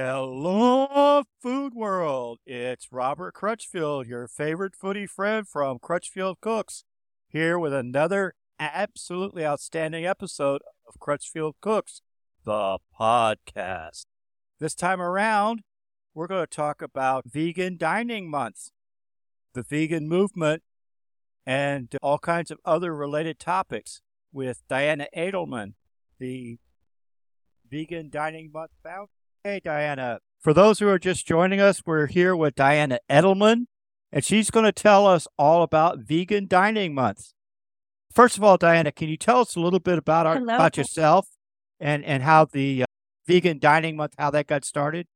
Hello, Food World. It's Robert Crutchfield, your favorite foodie friend from Crutchfield Cooks, here with another absolutely outstanding episode of Crutchfield Cooks, the podcast. This time around, we're going to talk about Vegan Dining Month, the vegan movement, and all kinds of other related topics with Diana Edelman, the Vegan Dining Month founder. Hey, Diana. For those who are just joining us, we're here with Diana Edelman, and she's going to tell us all about Vegan Dining Month. First of all, Diana, can you tell us a little bit about our, Hello. about yourself and and how the uh, Vegan Dining Month how that got started?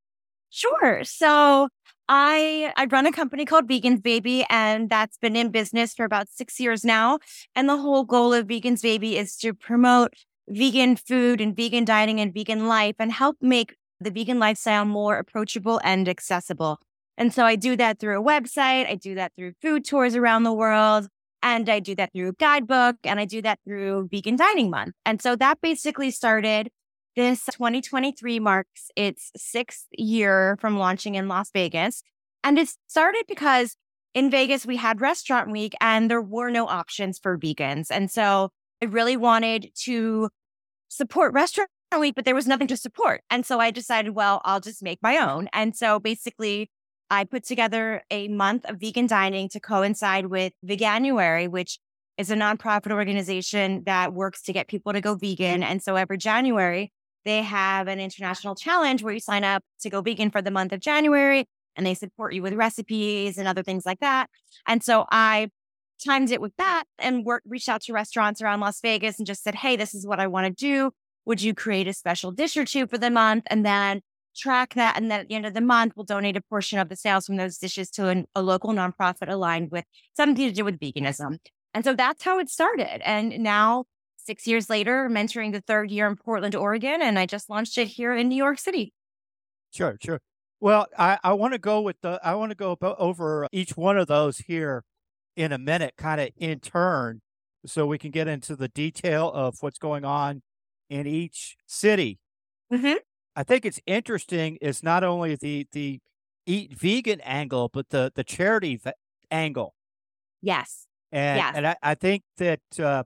Sure. So I I run a company called Vegans Baby, and that's been in business for about six years now. And the whole goal of Vegans Baby is to promote vegan food and vegan dining and vegan life and help make the vegan lifestyle more approachable and accessible. And so I do that through a website, I do that through food tours around the world, and I do that through a guidebook, and I do that through Vegan Dining Month. And so that basically started this 2023 marks its sixth year from launching in Las Vegas. And it started because in Vegas, we had restaurant week and there were no options for vegans. And so I really wanted to support restaurant week, but there was nothing to support. And so I decided, well, I'll just make my own. And so basically, I put together a month of vegan dining to coincide with Veganuary, which is a nonprofit organization that works to get people to go vegan. And so every January, they have an international challenge where you sign up to go vegan for the month of January and they support you with recipes and other things like that. And so I timed it with that and worked, reached out to restaurants around Las Vegas and just said, Hey, this is what I want to do. Would you create a special dish or two for the month? And then track that. And then at the end of the month, we'll donate a portion of the sales from those dishes to an, a local nonprofit aligned with something to do with veganism. And so that's how it started. And now, six years later, I'm the third year in Portland, Oregon, and I just launched it here in New York City. Sure, sure. Well, I, I want to go with the I want to go over each one of those here in a minute, kind of in turn, so we can get into the detail of what's going on in each city. Mm-hmm. I think it's interesting is not only the the eat vegan angle, but the the charity va- angle, Yes. and Yes. and I, I think that uh,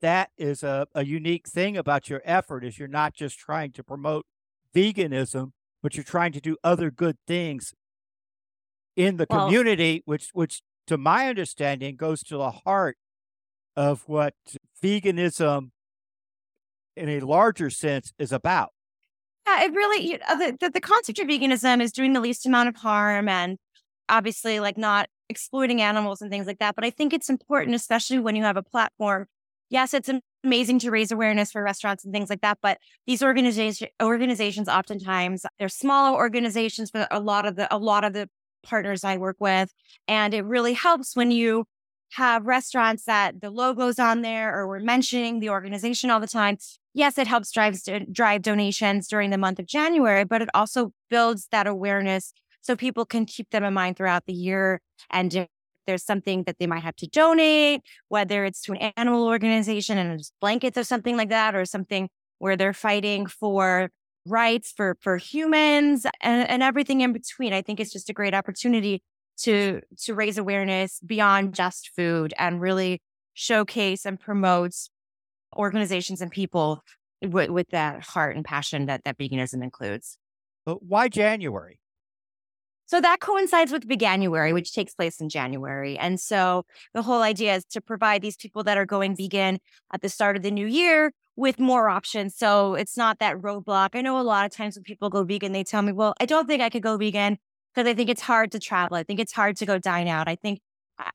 that is a, a unique thing about your effort is you're not just trying to promote veganism, but you're trying to do other good things in the Well- community, which which to my understanding goes to the heart of what veganism in a larger sense is about. Yeah, it really, you know, the, the, the concept of veganism is doing the least amount of harm and obviously like not exploiting animals and things like that. But I think it's important, especially when you have a platform. Yes, it's amazing to raise awareness for restaurants and things like that. But these organization organizations oftentimes they're smaller organizations for a lot of the a lot of the partners I work with. And it really helps when you have restaurants that the logos on there or we're mentioning the organization all the time yes, it helps drive drive donations during the month of January, but it also builds that awareness so people can keep them in mind throughout the year. And if there's something that they might have to donate, whether it's to an animal organization and it's blankets or something like that, or something where they're fighting for rights for for humans and, and everything in between. I think it's just a great opportunity to to raise awareness beyond just food and really showcase and promote organizations and people with, with that heart and passion that, that veganism includes. But why January? So that coincides with Veganuary, which takes place in January. And so the whole idea is to provide these people that are going vegan at the start of the new year with more options. So it's not that roadblock. I know a lot of times when people go vegan, they tell me, well, I don't think I could go vegan because I think it's hard to travel. I think it's hard to go dine out. I think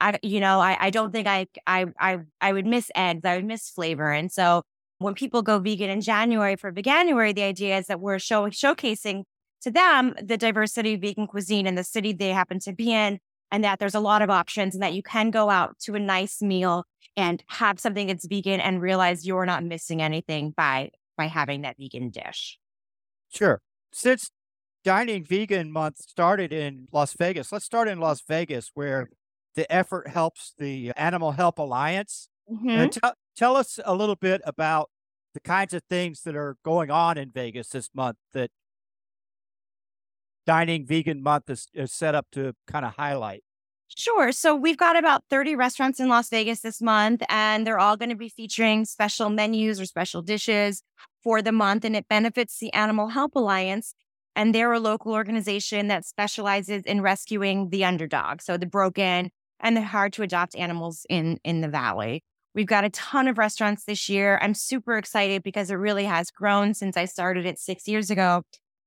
I, you know, I, I don't think I, I, I, I would miss eggs. I would miss flavor. And so when people go vegan in January for Veganuary, the idea is that we're show, showcasing to them the diversity of vegan cuisine in the city they happen to be in, and that there's a lot of options, and that you can go out to a nice meal and have something that's vegan and realize you're not missing anything by by having that vegan dish. Sure. Since Dining Vegan Month started in Las Vegas, let's start in Las Vegas, where the effort helps the Animal Help Alliance. Mhm. And tell tell us a little bit about the kinds of things that are going on in Vegas this month that Dining Vegan Month is, is set up to kind of highlight? Sure. So we've got about 30 restaurants in Las Vegas this month, and they're all going to be featuring special menus or special dishes for the month. And it benefits the Animal Help Alliance. And they're a local organization that specializes in rescuing the underdog, so the broken and the hard to adopt animals in, in the valley. We've got a ton of restaurants this year. I'm super excited because it really has grown since I started it six years ago.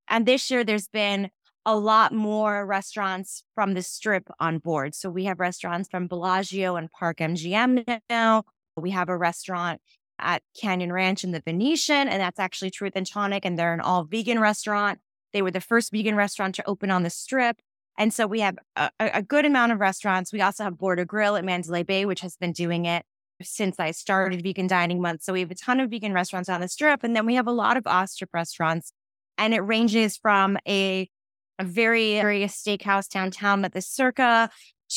And this year, there's been a lot more restaurants from the strip on board. So we have restaurants from Bellagio and Park MGM now. We have a restaurant at Canyon Ranch in the Venetian, and that's actually Truth and Tonic, and they're an all vegan restaurant. They were the first vegan restaurant to open on the strip. And so we have a, a good amount of restaurants. We also have Border Grill at Mandalay Bay, which has been doing it since I started Vegan Dining Month. So we have a ton of vegan restaurants on the strip. And then we have a lot of off restaurants. And it ranges from a a very serious steakhouse downtown at the Circa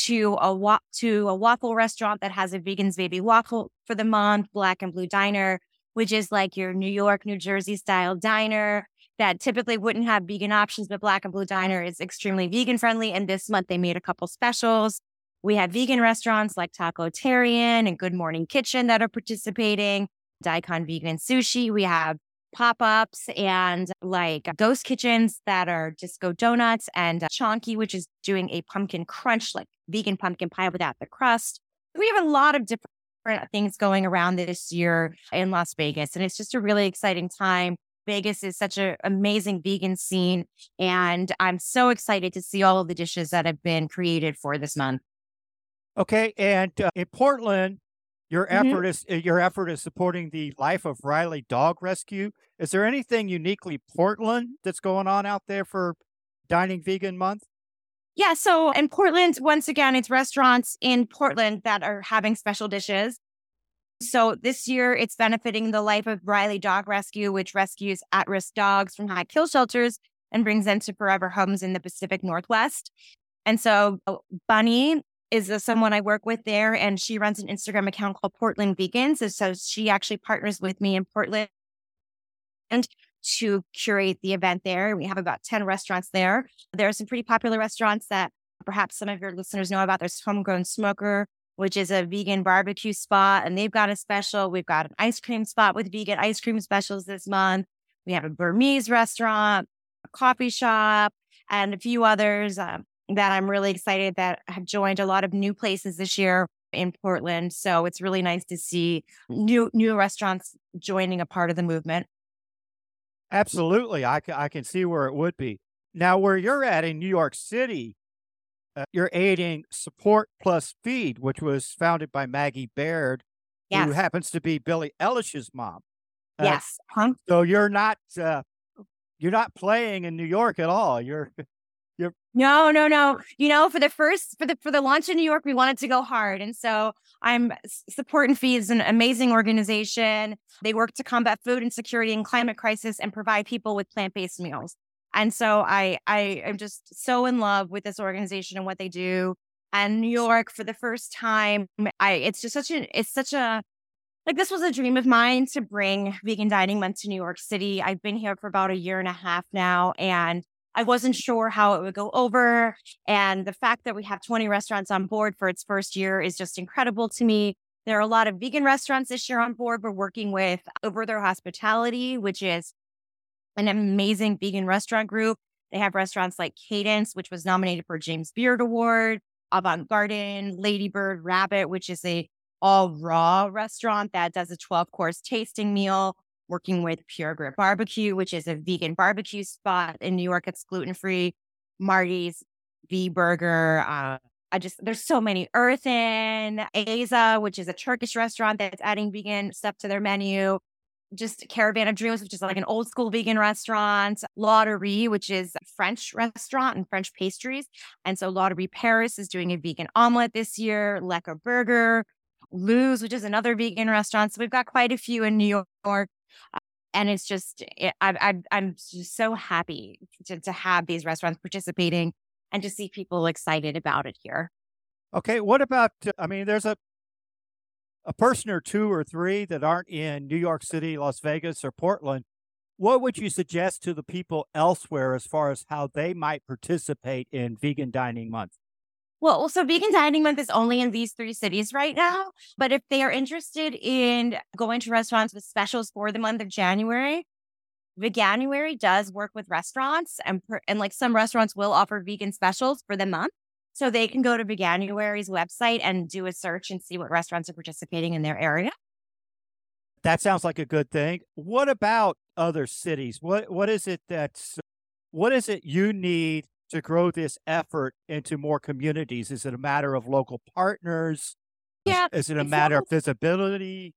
to a wa- to a waffle restaurant that has a vegan's baby waffle for the month, Black and Blue Diner, which is like your New York, New Jersey style diner that typically wouldn't have vegan options, but Black and Blue Diner is extremely vegan friendly. And this month they made a couple specials. We have vegan restaurants like Tacotarian and Good Morning Kitchen that are participating, Daikon Vegan Sushi. We have pop ups and like ghost kitchens that are disco donuts and uh, Chonky, which is doing a pumpkin crunch, like vegan pumpkin pie without the crust. We have a lot of different things going around this year in Las Vegas, and it's just a really exciting time. Vegas is such an amazing vegan scene, and I'm so excited to see all of the dishes that have been created for this month. Okay, and uh, in Portland, your mm-hmm. effort is uh, your effort is supporting the Life of Riley Dog Rescue. Is there anything uniquely Portland that's going on out there for Dining Vegan Month? Yeah, so in Portland, once again, it's restaurants in Portland that are having special dishes. So this year, it's benefiting the Life of Riley Dog Rescue, which rescues at risk dogs from high kill shelters and brings them to forever homes in the Pacific Northwest. And so uh, Bunny is someone I work with there, and she runs an Instagram account called Portland Vegans. And so she actually partners with me in Portland and to curate the event there. We have about 10 restaurants there. There are some pretty popular restaurants that perhaps some of your listeners know about. There's Homegrown Smoker, which is a vegan barbecue spot, and they've got a special. We've got an ice cream spot with vegan ice cream specials this month. We have a Burmese restaurant, a coffee shop, and a few others. Um, that I'm really excited that have joined a lot of new places this year in Portland. So it's really nice to see new new restaurants joining a part of the movement. Absolutely. I, I can see where it would be. Now, where you're at in New York City, uh, you're aiding Support Plus Feed, which was founded by Maggie Baird, yes. who happens to be Billie Eilish's mom. Uh, yes. Huh? So you're not uh, you're not playing in New York at all. You're Yep. No, no, no. You know, for the first for the for the launch in New York, we wanted to go hard, and so I'm Support and Feed is an amazing organization. They work to combat food insecurity and climate crisis and provide people with plant based meals. And so I I am just so in love with this organization and what they do. And New York, for the first time, I it's just such a it's such a like this was a dream of mine to bring vegan dining month to New York City. I've been here for about a year and a half now, and I wasn't sure how it would go over. And the fact that we have 20 restaurants on board for its first year is just incredible to me. There are a lot of vegan restaurants this year on board. We're working with Overthrow Hospitality, which is an amazing vegan restaurant group. They have restaurants like Cadence, which was nominated for James Beard Award, Avant Garden, Ladybird Rabbit, which is a all raw restaurant that does a 12 course tasting meal working with Pure Grit Barbecue, which is a vegan barbecue spot in New York. It's gluten free. Marty's V Burger. Uh, I just there's so many. Earthen, Aza, which is a Turkish restaurant that's adding vegan stuff to their menu. Just Caravan of Dreams, which is like an old school vegan restaurant. Ladurée, which is a French restaurant and French pastries. And so Ladurée Paris is doing a vegan omelet this year. Lekker Burger, Lou's, which is another vegan restaurant. So we've got quite a few in New York and it's just it, I, I'm just so happy to, to have these restaurants participating and to see people excited about it here. Okay, what about? Uh, I mean, there's a a person or two or three that aren't in New York City, Las Vegas, or Portland. what would you suggest to the people elsewhere as far as how they might participate in Vegan Dining Month? Well, so Vegan Dining Month is only in these three cities right now. But if they are interested in going to restaurants with specials for the month of January, Veganuary does work with restaurants, and and like some restaurants will offer vegan specials for the month. So they can go to Veganuary's website and do a search and see what restaurants are participating in their area. That sounds like a good thing. What about other cities? What what is it that's what is it you need to grow this effort into more communities? Is it a matter of local partners? Yeah. Is, is it a matter local. of visibility?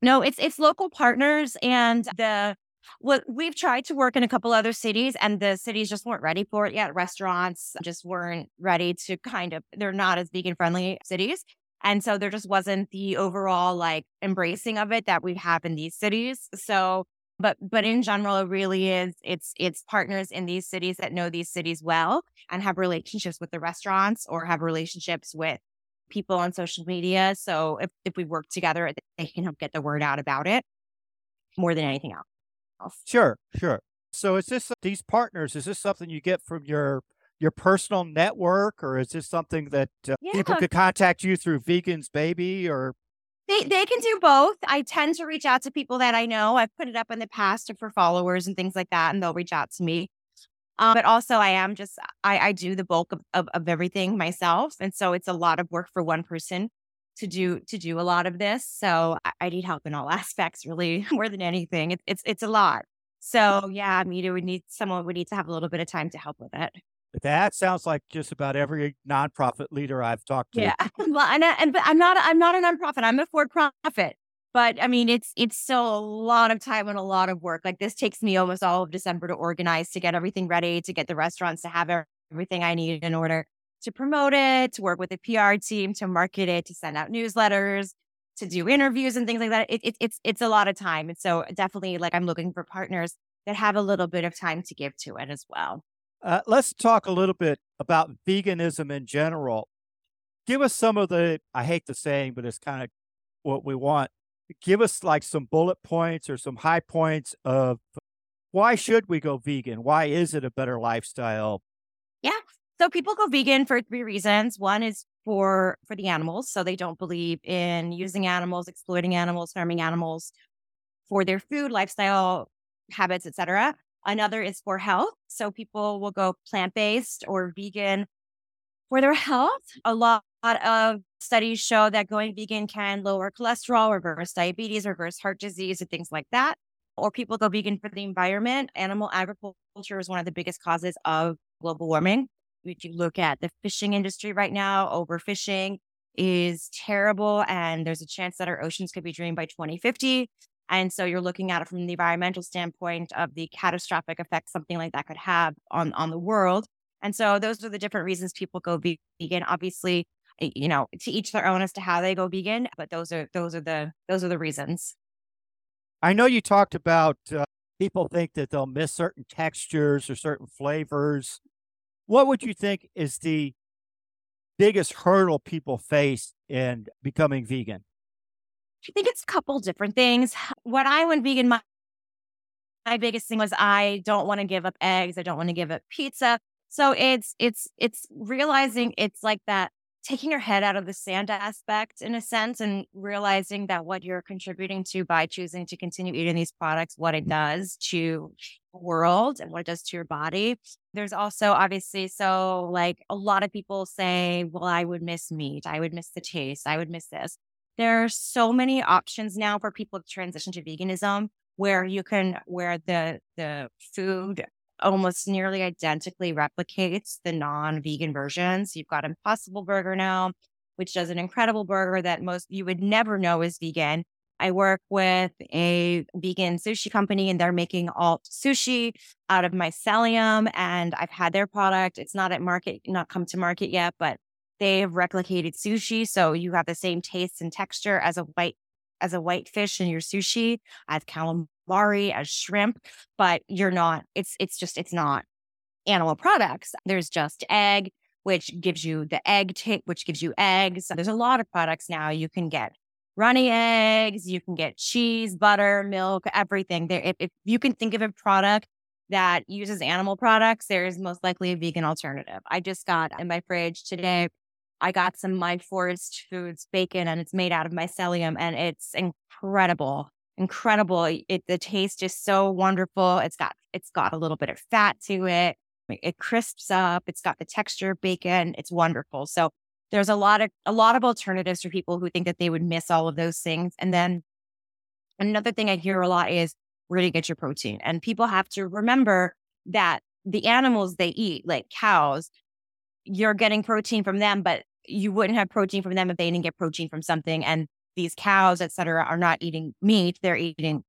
No, it's it's local partners and the what we've tried to work in a couple other cities and the cities just weren't ready for it yet. Restaurants just weren't ready to kind of they're not as vegan friendly cities. And so there just wasn't the overall like embracing of it that we have in these cities. So but but in general it really is it's it's partners in these cities that know these cities well and have relationships with the restaurants or have relationships with people on social media so if, if we work together they can help get the word out about it more than anything else sure sure so is this these partners is this something you get from your your personal network or is this something that uh, yeah. people could contact you through vegans baby or they they can do both. I tend to reach out to people that I know. I've put it up in the past for followers and things like that, and they'll reach out to me. Um, but also, I am just I, I do the bulk of, of, of everything myself, and so it's a lot of work for one person to do to do a lot of this. So I, I need help in all aspects, really, more than anything. It, it's it's a lot. So yeah, I mean, it would need someone would need to have a little bit of time to help with it. That sounds like just about every nonprofit leader I've talked to. Yeah, well, and, and but I'm not I'm not a nonprofit. I'm a for profit. But I mean, it's it's still a lot of time and a lot of work. Like this takes me almost all of December to organize, to get everything ready, to get the restaurants to have everything I need in order to promote it, to work with the PR team, to market it, to send out newsletters, to do interviews and things like that. It, it, it's it's a lot of time, and so definitely, like I'm looking for partners that have a little bit of time to give to it as well. Uh, let's talk a little bit about veganism in general. Give us some of the, I hate the saying, but it's kind of what we want. Give us like some bullet points or some high points of why should we go vegan? Why is it a better lifestyle? So people go vegan for three reasons. One is for for the animals, so they don't believe in using animals, exploiting animals, harming animals for their food, lifestyle habits, etc. Another is for health. So people will go plant based or vegan for their health. A lot of studies show that going vegan can lower cholesterol, reverse diabetes, reverse heart disease, and things like that. Or people go vegan for the environment. Animal agriculture is one of the biggest causes of global warming. If you look at the fishing industry right now, overfishing is terrible, and there's a chance that our oceans could be drained by 2050. And so you're looking at it from the environmental standpoint of the catastrophic effect something like that could have on, on the world. And so those are the different reasons people go vegan. Obviously, you know, to each their own as to how they go vegan, but those are those are the those are the reasons. I know you talked about uh, people think that they'll miss certain textures or certain flavors. What would you think is the biggest hurdle people face in becoming vegan? I think it's a couple different things. What I went vegan, my, my biggest thing was I don't want to give up eggs. I don't want to give up pizza. So it's it's it's realizing it's like that taking your head out of the sand aspect in a sense and realizing that what you're contributing to by choosing to continue eating these products, what it does to the world and what it does to your body. There's also obviously so like a lot of people say, well, I would miss meat. I would miss the taste. I would miss this there are so many options now for people to transition to veganism where you can where the the food almost nearly identically replicates the non-vegan versions. You've got Impossible Burger now, which does an incredible burger that most you would never know is vegan. I work with a vegan sushi company and they're making alt sushi out of mycelium and I've had their product. It's not at market, not come to market yet, but They've replicated sushi, so you have the same taste and texture as a white as a white fish in your sushi, as calamari, as shrimp, but you're not. It's it's just it's not animal products. There's just egg, which gives you the egg tape, which gives you eggs. There's a lot of products now you can get runny eggs, you can get cheese, butter, milk, everything. There, if, if you can think of a product that uses animal products, there is most likely a vegan alternative. I just got in my fridge today. I got some My Forest Foods bacon, and it's made out of mycelium, and it's incredible, incredible. It the taste is so wonderful. It's got it's got a little bit of fat to it. It crisps up. It's got the texture of bacon. It's wonderful. So there's a lot of a lot of alternatives for people who think that they would miss all of those things. And then another thing I hear a lot is where do you get your protein? And people have to remember that the animals they eat, like cows, you're getting protein from them, but you wouldn't have protein from them if they didn't get protein from something. And these cows, et cetera, are not eating meat, they're eating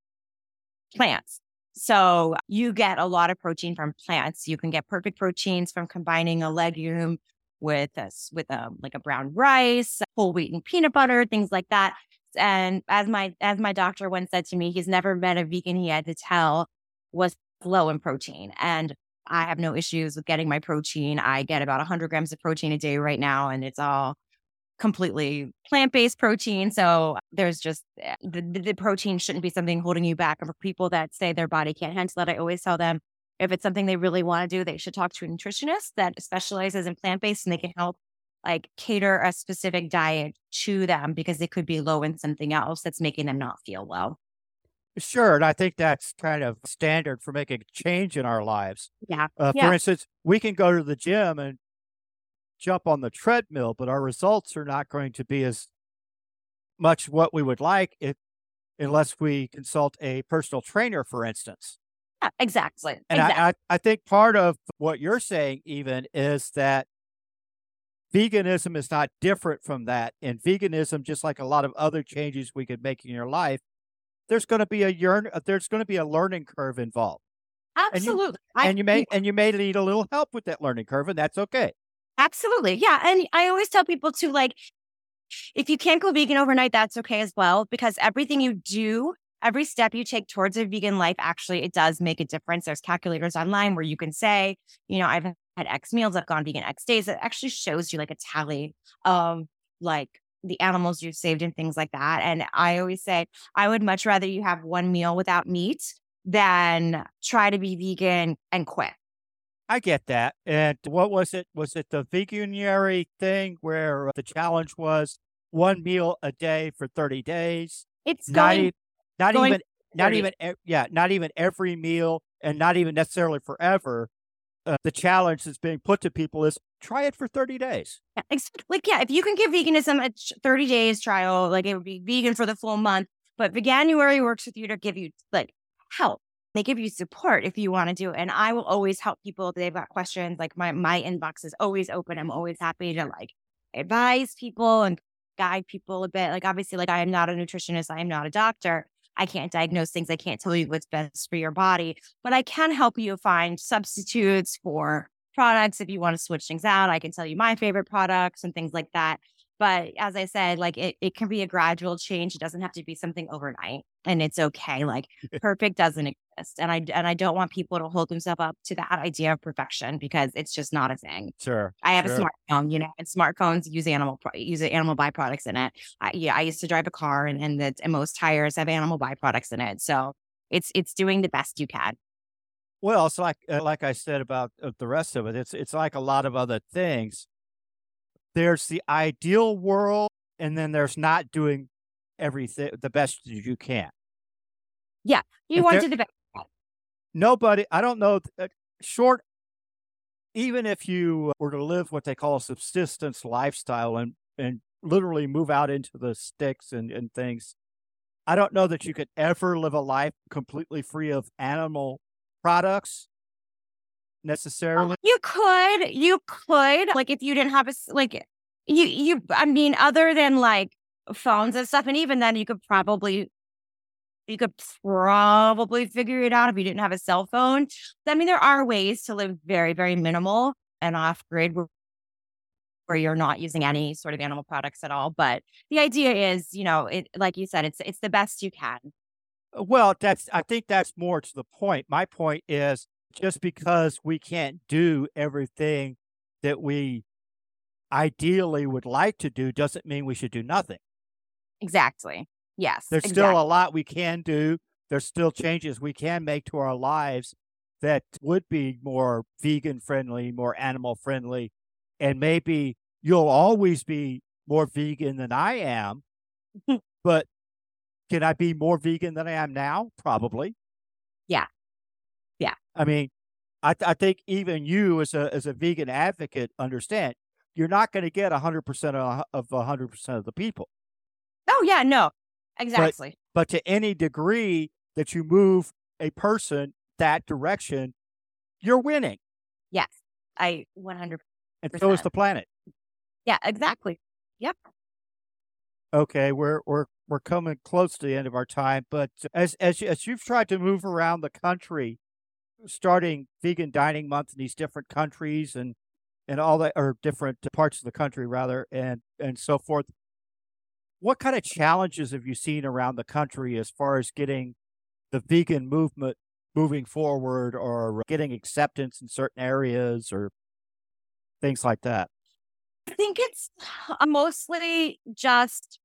plants. So you get a lot of protein from plants. You can get perfect proteins from combining a legume with a, with a like a brown rice, whole wheat and peanut butter, things like that. And as my as my doctor once said to me, he's never met a vegan he had to tell was low in protein. And I have no issues with getting my protein. I get about 100 grams of protein a day right now, and it's all completely plant based protein. So there's just eh, the, the protein shouldn't be something holding you back. And for people that say their body can't handle it, I always tell them if it's something they really want to do, they should talk to a nutritionist that specializes in plant based and they can help like cater a specific diet to them because they could be low in something else that's making them not feel well. Sure. And I think that's kind of standard for making a change in our lives. Yeah. Uh, yeah. For instance, we can go to the gym and jump on the treadmill, but our results are not going to be as much what we would like if, unless we consult a personal trainer, for instance. Yeah, exactly. And exactly. I, I, think part of what you're saying, even, is that veganism is not different from that. And veganism, just like a lot of other changes we could make in your life, there's going to be a yearn, uh, there's going to be a learning curve involved. Absolutely. And you, and you may and you may need a little help with that learning curve, and that's okay. Absolutely. Yeah. And I always tell people to like, if you can't go vegan overnight, that's okay as well, because everything you do, every step you take towards a vegan life, actually, it does make a difference. There's calculators online where you can say, you know, I've had X meals, I've gone vegan X days. It actually shows you like a tally of like the animals you've saved and things like that. And I always say, I would much rather you have one meal without meat than try to be vegan and quit. I get that. And what was it? Was it the veganuary thing where uh, the challenge was one meal a day for 30 days? It's going, not going even, not 30. even, yeah, not even every meal and not even necessarily forever. Uh, the challenge that's being put to people is try it for 30 days. Yeah, like yeah, if you can give veganism a 30 days trial, like it would be vegan for the full month. But Veganuary works with you to give you like help. They give you support if you want to do it. And I will always help people if they've got questions. Like my my inbox is always open. I'm always happy to like advise people and guide people a bit. Like obviously, like I am not a nutritionist, I am not a doctor. I can't diagnose things. I can't tell you what's best for your body, but I can help you find substitutes for products if you want to switch things out. I can tell you my favorite products and things like that. But as I said, like it, it can be a gradual change. It doesn't have to be something overnight. And it's okay. Like perfect doesn't exist. And I and I don't want people to hold themselves up to that idea of perfection because it's just not a thing. Sure. I have sure. a smartphone, you know, and smartphones use animal use animal byproducts in it. I, yeah, I used to drive a car, and and, the, and most tires have animal byproducts in it. So it's it's doing the best you can. Well, it's like uh, like I said about uh, the rest of it. It's it's like a lot of other things. There's the ideal world, and then there's not doing everything the best you can. Yeah, you If want there- to the best. Nobody, I don't know, uh, short. Even if you were to live what they call a subsistence lifestyle and and literally move out into the sticks and and things, I don't know that you could ever live a life completely free of animal products necessarily. You could, you could, like if you didn't have a like you you. I mean, other than like phones and stuff, and even then, you could probably you could probably figure it out if you didn't have a cell phone. I mean, there are ways to live very very minimal and off grid where, where you're not using any sort of animal products at all. But the idea is, you know, it like you said, it's it's the best you can. Uh, well, that's I think that's more to the point. My point is just because we can't do everything that we ideally would like to do doesn't mean we should do nothing. Exactly. Yes. There's exactly. still a lot we can do. There's still changes we can make to our lives that would be more vegan friendly, more animal friendly, and maybe you'll always be more vegan than I am. but can I be more vegan than I am now? Probably. Yeah. Yeah. I mean, I, th- I think even you as a as a vegan advocate understand you're not going to get 100% of, of 100% of the people. Oh yeah, no. Exactly. But, but to any degree that you move a person that direction, you're winning. Yes. I 100 And so is the planet. Yeah, exactly. Yep. Okay, we're we're we're coming close to the end of our time, but as as as you've tried to move around the country, starting vegan dining month in these different countries and and all that or different parts of the country rather and and so forth what kind of challenges have you seen around the country as far as getting the vegan movement moving forward or getting acceptance in certain areas or things like that I think it's uh, mostly just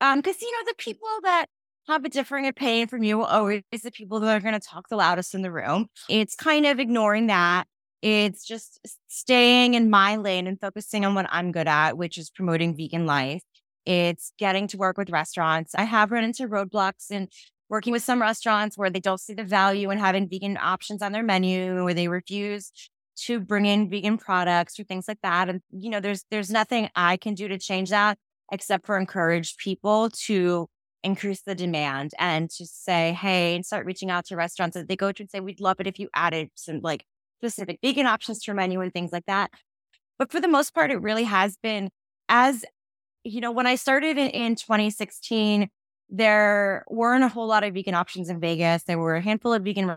um because you know the people that have a differing opinion from you are always the people that are going to talk the loudest in the room. It's kind of ignoring that. It's just staying in my lane and focusing on what I'm good at, which is promoting vegan life. It's getting to work with restaurants. I have run into roadblocks and working with some restaurants where they don't see the value in having vegan options on their menu or they refuse to bring in vegan products or things like that. And you know, there's there's nothing I can do to change that except for encourage people to increase the demand and to say, hey, and start reaching out to restaurants that they go to and say, we'd love it if you added some like specific vegan options to your menu and things like that. But for the most part, it really has been as, you know, when I started in, in 2016, there weren't a whole lot of vegan options in Vegas. There were a handful of vegan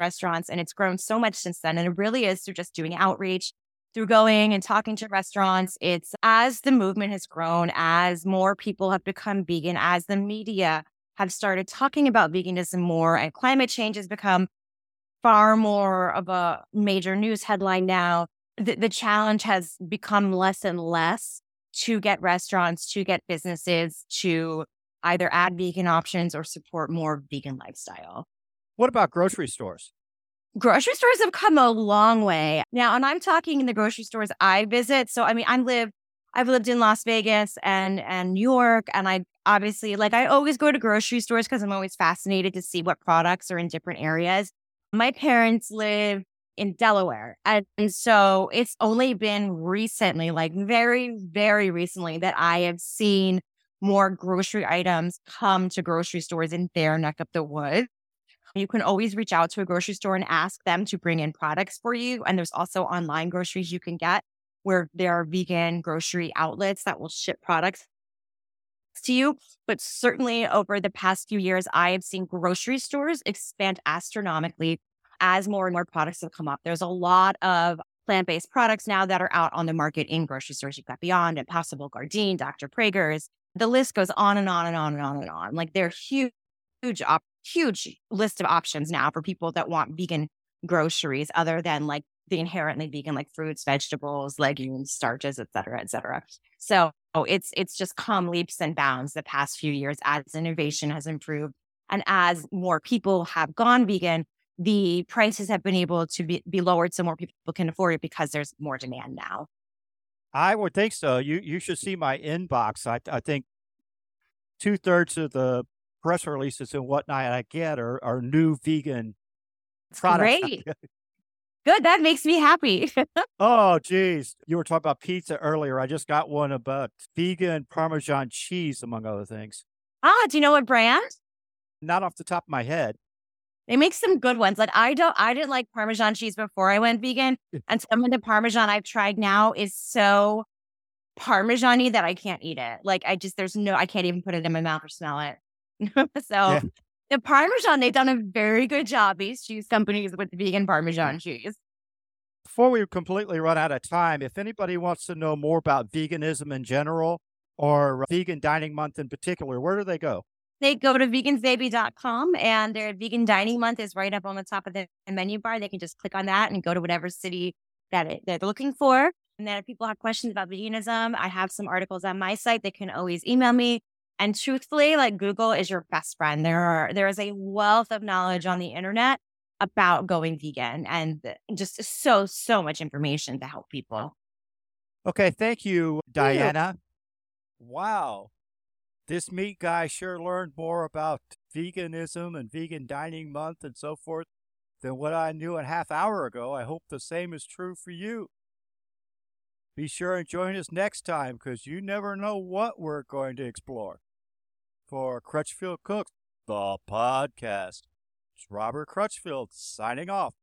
restaurants, and it's grown so much since then. And it really is through just doing outreach, through going and talking to restaurants. It's as the movement has grown, as more people have become vegan, as the media have started talking about veganism more, and climate change has become far more of a major news headline now. The, the challenge has become less and less to get restaurants, to get businesses to either add vegan options or support more vegan lifestyle. What about grocery stores? grocery stores have come a long way now and i'm talking in the grocery stores i visit so i mean i live i've lived in las vegas and and new york and i obviously like i always go to grocery stores because i'm always fascinated to see what products are in different areas my parents live in delaware and, and so it's only been recently like very very recently that i have seen more grocery items come to grocery stores in their neck of the woods you can always reach out to a grocery store and ask them to bring in products for you. And there's also online groceries you can get where there are vegan grocery outlets that will ship products to you. But certainly over the past few years, I have seen grocery stores expand astronomically as more and more products have come up. There's a lot of plant based products now that are out on the market in grocery stores. You've got Beyond, Impossible Gardein, Dr. Praeger's. The list goes on and on and on and on and on. Like they're huge, huge op- huge list of options now for people that want vegan groceries other than like the inherently vegan like fruits vegetables legumes starches et cetera et cetera so it's it's just come leaps and bounds the past few years as innovation has improved and as more people have gone vegan the prices have been able to be, be lowered so more people can afford it because there's more demand now i would think so you you should see my inbox i, I think two-thirds of the press releases and whatnot I get are, are new vegan products. Great. Good. That makes me happy. oh, geez. You were talking about pizza earlier. I just got one about vegan Parmesan cheese, among other things. Ah, do you know what brand? Not off the top of my head. They make some good ones. Like I don't, I didn't like Parmesan cheese before I went vegan, and some of the Parmesan I've tried now is so Parmesan-y that I can't eat it. Like I just, there's no, I can't even put it in my mouth or smell it. so yeah. the Parmesan, they've done a very good job, these cheese companies with vegan Parmesan cheese. Before we completely run out of time, if anybody wants to know more about veganism in general or uh, vegan dining month in particular, where do they go? They go to vegansbaby.com and their vegan dining month is right up on the top of the menu bar. They can just click on that and go to whatever city that, it, they're looking for. And then if people have questions about veganism, I have some articles on my site. They can always email me And truthfully, like Google is your best friend. There are there is a wealth of knowledge on the internet about going vegan and just so so much information to help people. Okay, thank you, Diana. Wow. This meat guy sure learned more about veganism and vegan dining month and so forth than what I knew a half hour ago. I hope the same is true for you. Be sure and join us next time because you never know what we're going to explore. For Crutchfield Cooks, the podcast, it's Robert Crutchfield signing off.